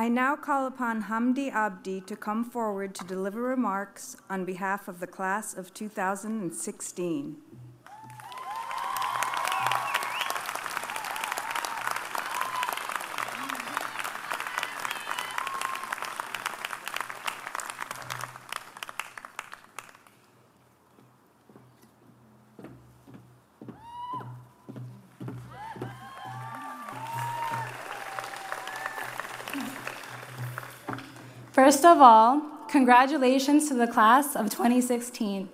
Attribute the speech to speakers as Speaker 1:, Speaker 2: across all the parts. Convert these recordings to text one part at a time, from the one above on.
Speaker 1: I now call upon Hamdi Abdi to come forward to deliver remarks on behalf of the class of 2016.
Speaker 2: First of all, congratulations to the class of 2016.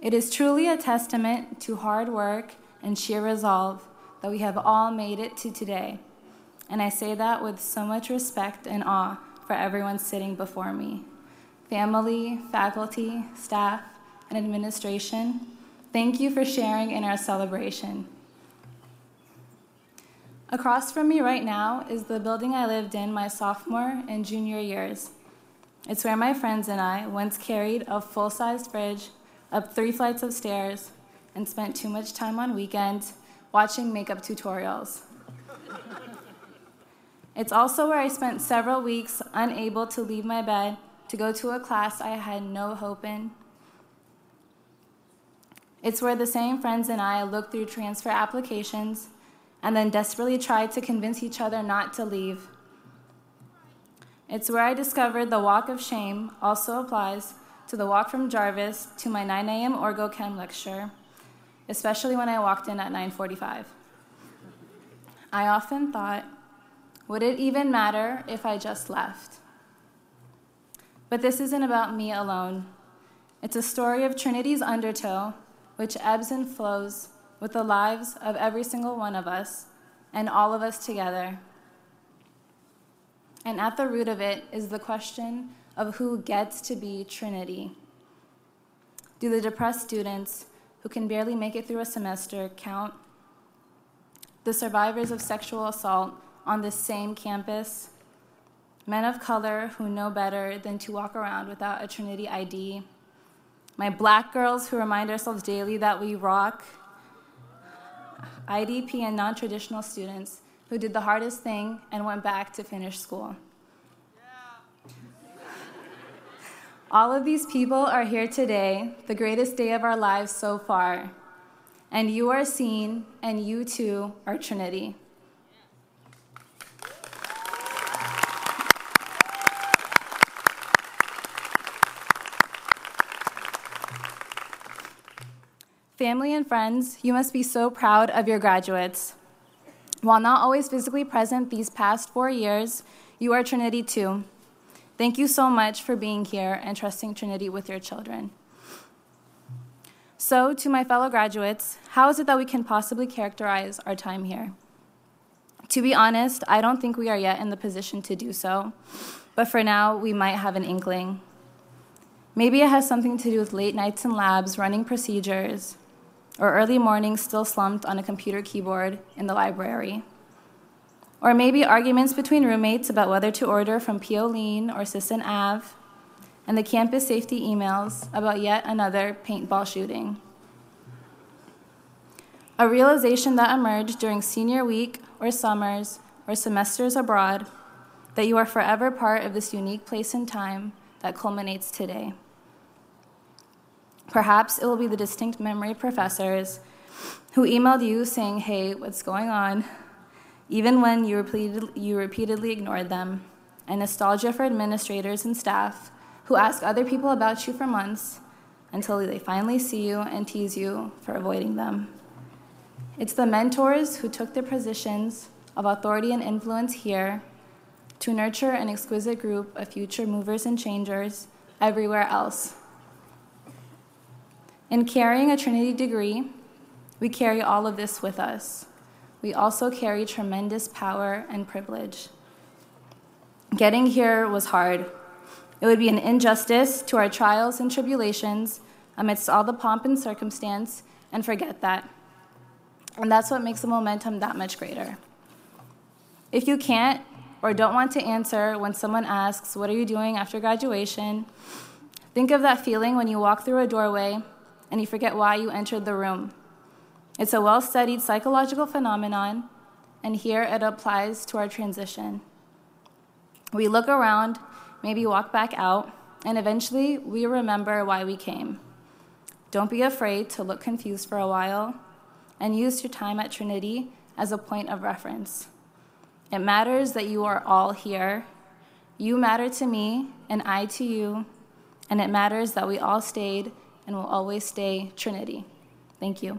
Speaker 2: It is truly a testament to hard work and sheer resolve that we have all made it to today. And I say that with so much respect and awe for everyone sitting before me. Family, faculty, staff, and administration, thank you for sharing in our celebration. Across from me right now is the building I lived in my sophomore and junior years. It's where my friends and I once carried a full sized fridge up three flights of stairs and spent too much time on weekends watching makeup tutorials. it's also where I spent several weeks unable to leave my bed to go to a class I had no hope in. It's where the same friends and I looked through transfer applications and then desperately tried to convince each other not to leave. It's where I discovered the walk of shame also applies to the walk from Jarvis to my 9 a.m. Orgo-Chem lecture, especially when I walked in at 9:45. I often thought, would it even matter if I just left? But this isn't about me alone. It's a story of Trinity's undertow, which ebbs and flows with the lives of every single one of us and all of us together. And at the root of it is the question of who gets to be Trinity. Do the depressed students who can barely make it through a semester count? The survivors of sexual assault on this same campus? Men of color who know better than to walk around without a Trinity ID? My black girls who remind ourselves daily that we rock IDP and non traditional students who did the hardest thing and went back to finish school. All of these people are here today, the greatest day of our lives so far. And you are seen, and you too are Trinity. Family and friends, you must be so proud of your graduates. While not always physically present these past four years, you are Trinity too. Thank you so much for being here and trusting Trinity with your children. So, to my fellow graduates, how is it that we can possibly characterize our time here? To be honest, I don't think we are yet in the position to do so, but for now, we might have an inkling. Maybe it has something to do with late nights in labs, running procedures, or early mornings still slumped on a computer keyboard in the library. Or maybe arguments between roommates about whether to order from Pioline or Sisson Ave, and the campus safety emails about yet another paintball shooting. A realization that emerged during senior week or summers or semesters abroad that you are forever part of this unique place and time that culminates today. Perhaps it will be the distinct memory professors who emailed you saying, hey, what's going on? Even when you, you repeatedly ignored them. And nostalgia for administrators and staff who ask other people about you for months until they finally see you and tease you for avoiding them. It's the mentors who took their positions of authority and influence here to nurture an exquisite group of future movers and changers everywhere else in carrying a Trinity degree, we carry all of this with us. We also carry tremendous power and privilege. Getting here was hard. It would be an injustice to our trials and tribulations amidst all the pomp and circumstance and forget that. And that's what makes the momentum that much greater. If you can't or don't want to answer when someone asks, What are you doing after graduation? Think of that feeling when you walk through a doorway and you forget why you entered the room. It's a well studied psychological phenomenon, and here it applies to our transition. We look around, maybe walk back out, and eventually we remember why we came. Don't be afraid to look confused for a while and use your time at Trinity as a point of reference. It matters that you are all here. You matter to me, and I to you, and it matters that we all stayed and will always stay Trinity. Thank you.